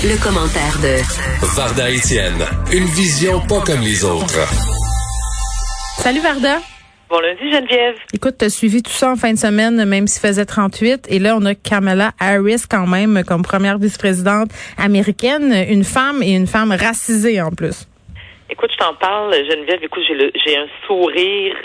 Le, commentaire de Varda Etienne, une vision pas comme les autres. Salut Varda. Bon lundi Geneviève. Écoute, tu as suivi tout ça en fin de semaine, même s'il faisait 38. Et là, on a Kamala Harris quand même comme première vice-présidente américaine, une femme et une femme racisée en plus. Écoute, je t'en parle, Geneviève. Écoute, j'ai un sourire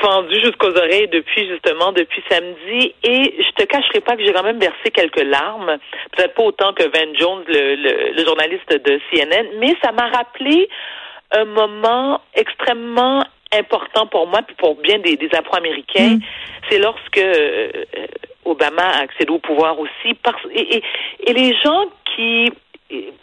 fendu jusqu'aux oreilles depuis justement depuis samedi. Et je te cacherai pas que j'ai quand même versé quelques larmes, peut-être pas autant que Van Jones, le, le, journaliste de CNN, mais ça m'a rappelé un moment extrêmement important pour moi puis pour bien des, des Afro-Américains, mm. c'est lorsque euh, Obama a accédé au pouvoir aussi parce et, et, et les gens qui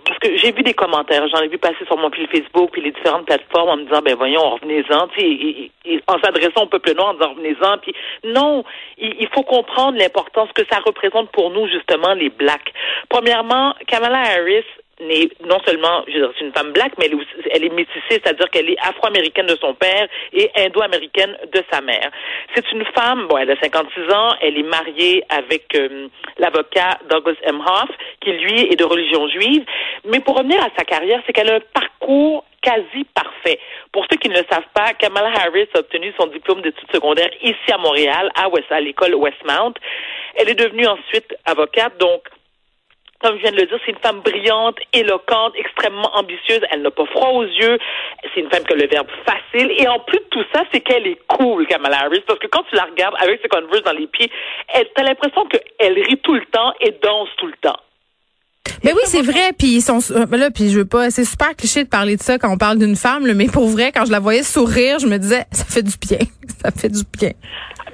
parce que j'ai vu des commentaires, j'en ai vu passer sur mon fil Facebook puis les différentes plateformes en me disant ben voyons, revenez-en, et, en s'adressant au peuple noir en disant revenez-en, puis non, il, faut comprendre l'importance que ça représente pour nous justement les blacks. Premièrement, Kamala Harris n'est non seulement, je veux dire, c'est une femme black, mais elle est, métissée, c'est-à-dire qu'elle est afro-américaine de son père et indo-américaine de sa mère. C'est une femme, bon, elle a 56 ans, elle est mariée avec euh, l'avocat Douglas M. Hoff, qui lui est de religion juive. Mais pour revenir à sa carrière, c'est qu'elle a un parcours quasi parfait. Pour ceux qui ne le savent pas, Kamala Harris a obtenu son diplôme d'études secondaires ici à Montréal, à, à l'école Westmount. Elle est devenue ensuite avocate, donc comme je viens de le dire, c'est une femme brillante, éloquente, extrêmement ambitieuse. Elle n'a pas froid aux yeux. C'est une femme qui a le verbe facile. Et en plus de tout ça, c'est qu'elle est cool, Kamala Harris, parce que quand tu la regardes avec ses Converse dans les pieds, elle, t'as l'impression qu'elle rit tout le temps et danse tout le temps. Mais oui, c'est vrai. Puis ils sont là, puis je veux pas. C'est super cliché de parler de ça quand on parle d'une femme, mais pour vrai, quand je la voyais sourire, je me disais, ça fait du bien, ça fait du bien.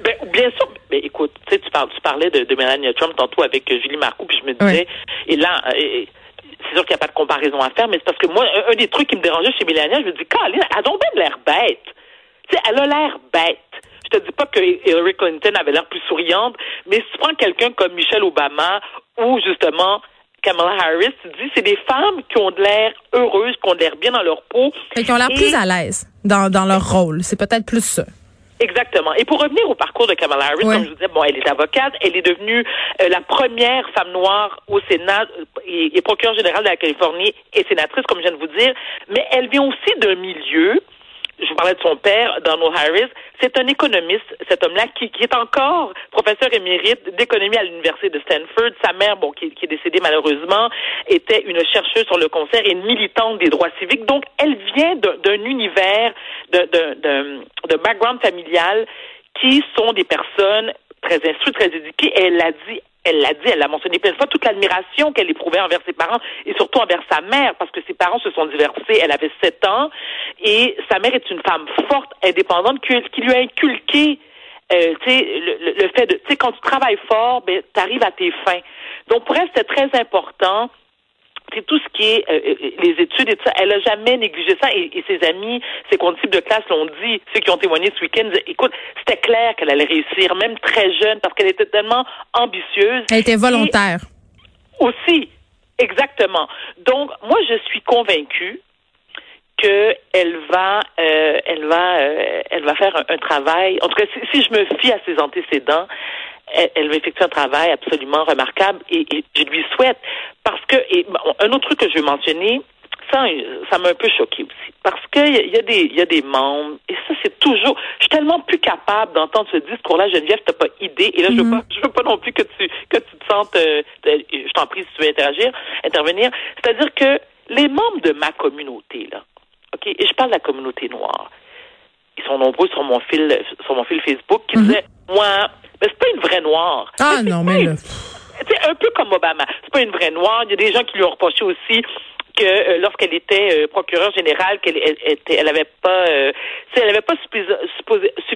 Ben, bien sûr. Ben, écoute, tu parles, parlais de, de Melania Trump tantôt avec euh, Julie Marcoux, puis je me disais, et là, euh, c'est sûr qu'il n'y a pas de comparaison à faire, mais c'est parce que moi, un, des trucs qui me dérangeait chez Melania, je me dis, Caroline, elle a donc bien l'air bête. Tu sais, elle a l'air bête. Je te dis pas que Hillary Clinton avait l'air plus souriante, mais si tu prends quelqu'un comme Michelle Obama ou justement Kamala Harris, tu dis, c'est des femmes qui ont de l'air heureuses, qui ont de l'air bien dans leur peau. Et qui ont l'air plus à l'aise dans, dans leur rôle. C'est peut-être plus ça. Exactement. Et pour revenir au parcours de Kamala Harris, comme je vous disais, bon, elle est avocate, elle est devenue euh, la première femme noire au Sénat euh, et, et procureure générale de la Californie et sénatrice, comme je viens de vous dire, mais elle vient aussi d'un milieu je vous parlais de son père, Donald Harris, c'est un économiste, cet homme-là, qui, qui, est encore professeur émérite d'économie à l'université de Stanford. Sa mère, bon, qui, qui, est décédée malheureusement, était une chercheuse sur le concert et une militante des droits civiques. Donc, elle vient d'un univers, de background familial qui sont des personnes très instruites, très éduquées. Elle l'a dit elle l'a dit, elle l'a mentionné plein de fois, toute l'admiration qu'elle éprouvait envers ses parents et surtout envers sa mère, parce que ses parents se sont divorcés, elle avait sept ans, et sa mère est une femme forte, indépendante, qui, lui a inculqué euh, le, le, fait de, tu sais, quand tu travailles fort, ben, tu arrives à tes fins. Donc, pour elle, c'était très important tout ce qui est euh, euh, les études et tout ça. Elle a jamais négligé ça et, ses amis, ses condisciples de classe l'ont dit. Ceux qui ont témoigné ce week-end, écoute, c'était clair qu'elle allait réussir, même très jeune, parce qu'elle était tellement ambitieuse. Elle était volontaire. aussi, exactement. Donc, moi, je suis convaincue qu'elle va, euh, elle va, elle va faire un, travail. En tout cas, si, si, je me fie à ses antécédents, elle, va effectuer un travail absolument remarquable et, je lui souhaite et, un autre truc que je veux mentionner ça ça m'a un peu choqué aussi parce qu'il y, y, a des il y a des membres et ça c'est toujours je suis tellement plus capable d'entendre ce discours là Geneviève t'as pas idée et là je veux mm-hmm. pas je veux pas non plus que tu que tu te sentes euh, je t'en prie si tu veux interagir intervenir c'est-à-dire que les membres de ma communauté là ok et je parle de la communauté noire ils sont nombreux sur mon fil sur mon fil Facebook qui mm-hmm. disaient moi mais c'est pas une vraie noire. Ah non, mais là. Un peu comme Obama. C'est pas une vraie noire. Il y a des gens qui lui ont reproché aussi que euh, lorsqu'elle était euh, procureure générale, qu'elle était, elle avait pas, euh, elle avait pas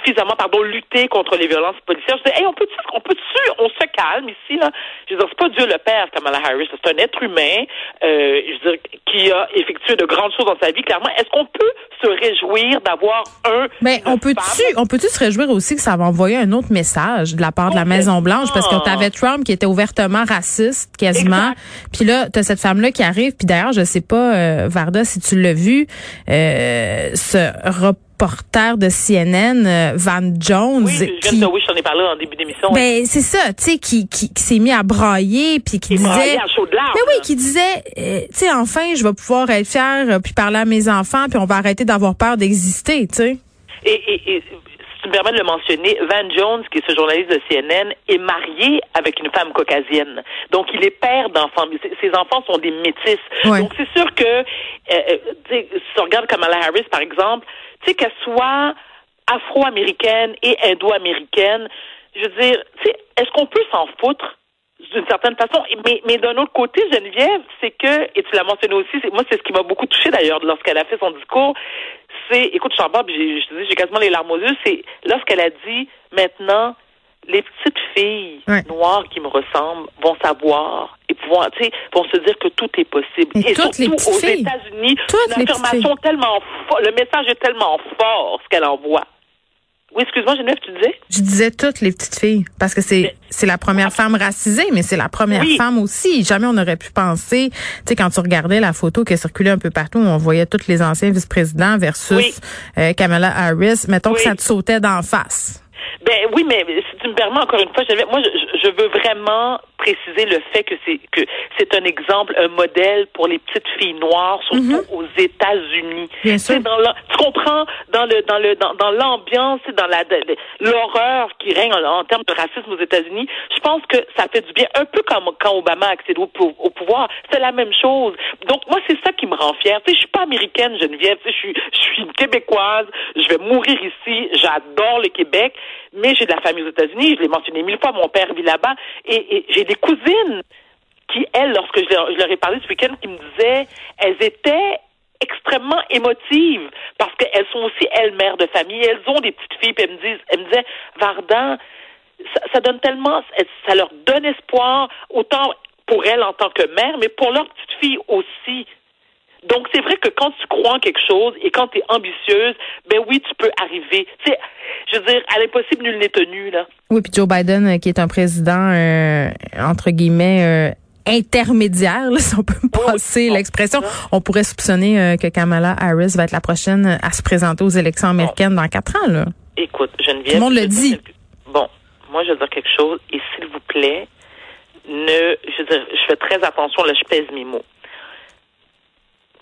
suffisamment, pardon, lutté contre les violences policières. Je disais, hey, on peut, on peut, on se calme ici là? Je veux dire, c'est pas Dieu le Père, Kamala Harris, c'est un être humain, euh, je veux dire, qui a effectué de grandes choses dans sa vie. Clairement, est-ce qu'on peut se réjouir d'avoir un Mais on peut-tu, on peut-tu se réjouir aussi que ça va envoyer un autre message de la part de la Maison Blanche parce que tu avais Trump qui était ouvertement raciste quasiment, puis là tu as cette femme là qui arrive, puis d'ailleurs je sais pas, euh, Varda, si tu l'as vu, euh, se reporter de CNN, euh, Van Jones. Oui, qui, oui, j'en ai parlé en début d'émission. Ben, c'est ça, tu sais, qui, qui, qui s'est mis à brailler, puis qui disait... À chaud de mais oui, qui disait, euh, tu sais, enfin, je vais pouvoir être fier, euh, puis parler à mes enfants, puis on va arrêter d'avoir peur d'exister, tu sais. Et, et, et tu me permets de le mentionner, Van Jones, qui est ce journaliste de CNN, est marié avec une femme caucasienne. Donc, il est père d'enfants. Ses enfants sont des métis. Ouais. Donc, c'est sûr que, euh, euh, si on regarde Kamala Harris, par exemple, tu sais, qu'elle soit afro-américaine et indo-américaine, je veux dire, tu sais, est-ce qu'on peut s'en foutre? D'une certaine façon. Mais, mais d'un autre côté, Geneviève, c'est que, et tu l'as mentionné aussi, moi, c'est ce qui m'a beaucoup touché d'ailleurs lorsqu'elle a fait son discours, c'est, écoute, je t'en j'ai, je te dis, j'ai quasiment les larmes aux yeux, c'est lorsqu'elle a dit, maintenant, les petites filles noires qui me ressemblent vont savoir et pouvoir, tu sais, vont se dire que tout est possible. Et et surtout aux. États-Unis, Toutes une les petites affirmation tellement forte, le message est tellement fort, ce qu'elle envoie. Oui, excuse-moi, Geneviève, tu disais? Je disais toutes les petites filles, parce que c'est c'est la première femme racisée, mais c'est la première Oui. femme aussi. Jamais on aurait pu penser, tu sais, quand tu regardais la photo qui circulait un peu partout, on voyait tous les anciens vice-présidents versus Oui. euh, Kamala Harris. Mettons que ça te sautait d'en face. Ben oui, mais me permets encore une fois, moi je, je veux vraiment préciser le fait que c'est que c'est un exemple, un modèle pour les petites filles noires, surtout aux États-Unis. Dans la- tu comprends dans le dans le dans, dans l'ambiance, dans la l'horreur qui règne en, en termes de racisme aux États-Unis. Je pense que ça fait du bien, un peu comme quand Obama a accédé au, pou- au pouvoir, c'est la même chose. Donc moi c'est ça qui me rend fière. Tu sais, je suis pas américaine, Geneviève, tu sais, je suis je suis une québécoise, je vais mourir ici, j'adore le Québec, mais j'ai de la famille aux États-Unis, je l'ai mentionné mille fois, mon père vit là-bas, et, j'ai des cousines qui, elles, lorsque je leur, ai parlé ce week-end, qui me disaient, elles étaient extrêmement émotives parce qu'elles sont aussi elles mères de famille, elles ont des petites filles, puis elles me disent, elles me disaient, Vardan, ça, ça donne tellement, ça leur donne espoir, autant pour elles en tant que mère, mais pour leurs petites filles aussi. Donc, c'est vrai que quand tu crois en quelque chose et quand tu es ambitieuse, ben oui, tu peux arriver. Tu sais, je veux dire, à l'impossible, nul n'est tenu, là. Oui, puis Joe Biden, euh, qui est un président, euh, entre guillemets, euh, intermédiaire, là, si on peut me Oh, passer l'expression, on pourrait soupçonner euh, que Kamala Harris va être la prochaine à se présenter aux élections américaines dans quatre ans. Là. Écoute, Geneviève. Tout le monde le dit. quelque- Bon, moi, je veux dire quelque chose, et s'il vous plaît, ne, je veux dire, je fais très attention, là, je pèse mes mots.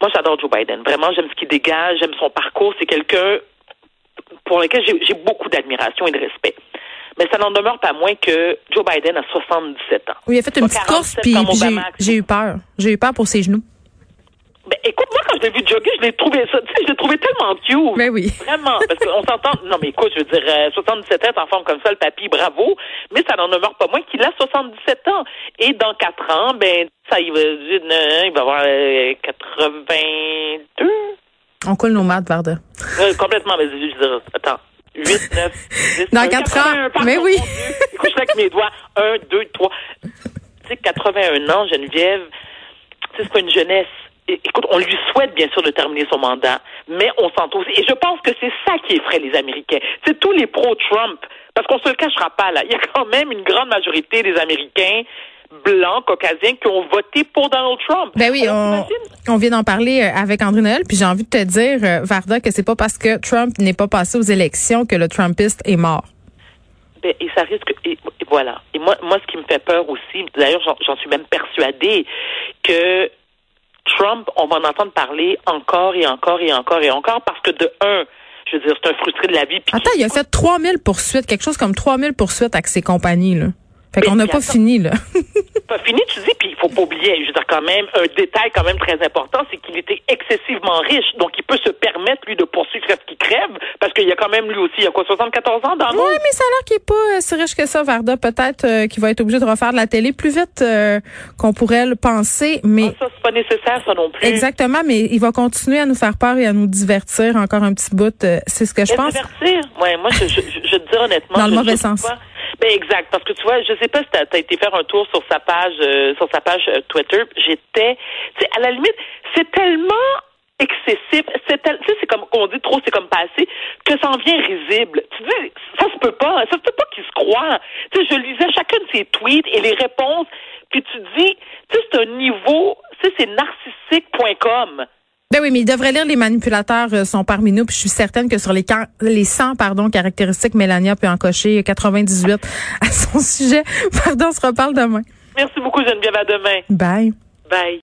Moi, j'adore Joe Biden. Vraiment, j'aime ce qu'il dégage, j'aime son parcours. C'est quelqu'un pour lequel j'ai beaucoup d'admiration et de respect. Mais ça n'en demeure pas moins que Joe Biden a 77 ans. Oui, il a fait une petite course, 47 puis j'ai eu peur. J'ai eu peur pour ses genoux. Ben, écoute, moi, quand je l'ai vu jogger, je l'ai trouvé ça, tu sais, je l'ai trouvé tellement cute. Ben oui. Vraiment, parce qu'on s'entend, non, mais écoute, je veux dire, euh, 77 ans, en forme comme ça, le papy, bravo, mais ça n'en demeure pas moins qu'il a 77 ans. Et dans 4 ans, ben, ça, il va, il va avoir euh, 82, On coule nos maths, Varda. Euh, complètement, mais je veux dire, attends, 8, 9, 10, Dans euh, quatre 81, ans, mais oui. Écoute, je avec mes doigts, 1, 2, 3. Tu sais, 81 ans, Geneviève, tu sais, c'est pas une jeunesse. Écoute, on lui souhaite bien sûr de terminer son mandat, mais on s'entend aussi. Et je pense que c'est ça qui effraie les Américains. C'est tous les pro-Trump, parce qu'on se le cachera pas là. Il y a quand même une grande majorité des Américains blancs, caucasiens, qui ont voté pour Donald Trump. Ben oui, on, vient d'en parler euh, avec André Noël, puis j'ai envie de te dire, euh, Varda, que c'est pas parce que Trump n'est pas passé aux élections que le Trumpiste est mort. Ben, et ça risque. Et, et voilà. Et moi, moi, ce qui me fait peur aussi, d'ailleurs, j'en suis même persuadée que Trump, on va en entendre parler encore et encore et encore et encore parce que de un, je veux dire, c'est un frustré de la vie. Attends, il a fait 3000 poursuites, quelque chose comme 3000 poursuites avec ses compagnies, là. Fait qu'on n'a pas fini, là. pas fini, tu dis, puis il faut pas oublier, je veux dire quand même, un détail quand même très important, c'est qu'il était excessivement riche, donc il peut se permettre, lui, de poursuivre ce qu'il crève, parce qu'il y a quand même, lui aussi, il y a quoi, 74 ans dans le Oui, mais ça a l'air qu'il est pas euh, si riche que ça, Varda. Peut-être euh, qu'il va être obligé de refaire de la télé plus vite euh, qu'on pourrait le penser, mais Ah, ça, c'est pas nécessaire, ça non plus. exactement, mais il va continuer à nous faire peur et à nous divertir encore un petit bout. euh, c'est ce que je pense. divertir? Ouais, moi, je, je, je, je te dis honnêtement. Dans le mauvais sens. vois, Ben exact, parce que tu vois, je sais pas si t'as as été faire un tour sur sa page, euh, sur sa page euh, Twitter. J'étais, tu sais, à la limite, c'est tellement excessif, c'est tu sais, c'est comme on dit trop, c'est comme passé, que ça en vient risible. Tu dis, ça se peut pas, ça se peut pas qu'il se croit. Tu sais, je lisais chacun de ses tweets et les réponses, puis tu dis, tu sais, c'est un niveau, tu sais, c'est narcissique.com. Ben oui, mais il devrait lire Les manipulateurs euh, sont parmi nous. Puis je suis certaine que sur les, les 100 pardon, caractéristiques, Mélania peut en cocher 98 à son sujet. Pardon, on se reparle demain. Merci beaucoup, Geneviève. À demain. Bye. Bye.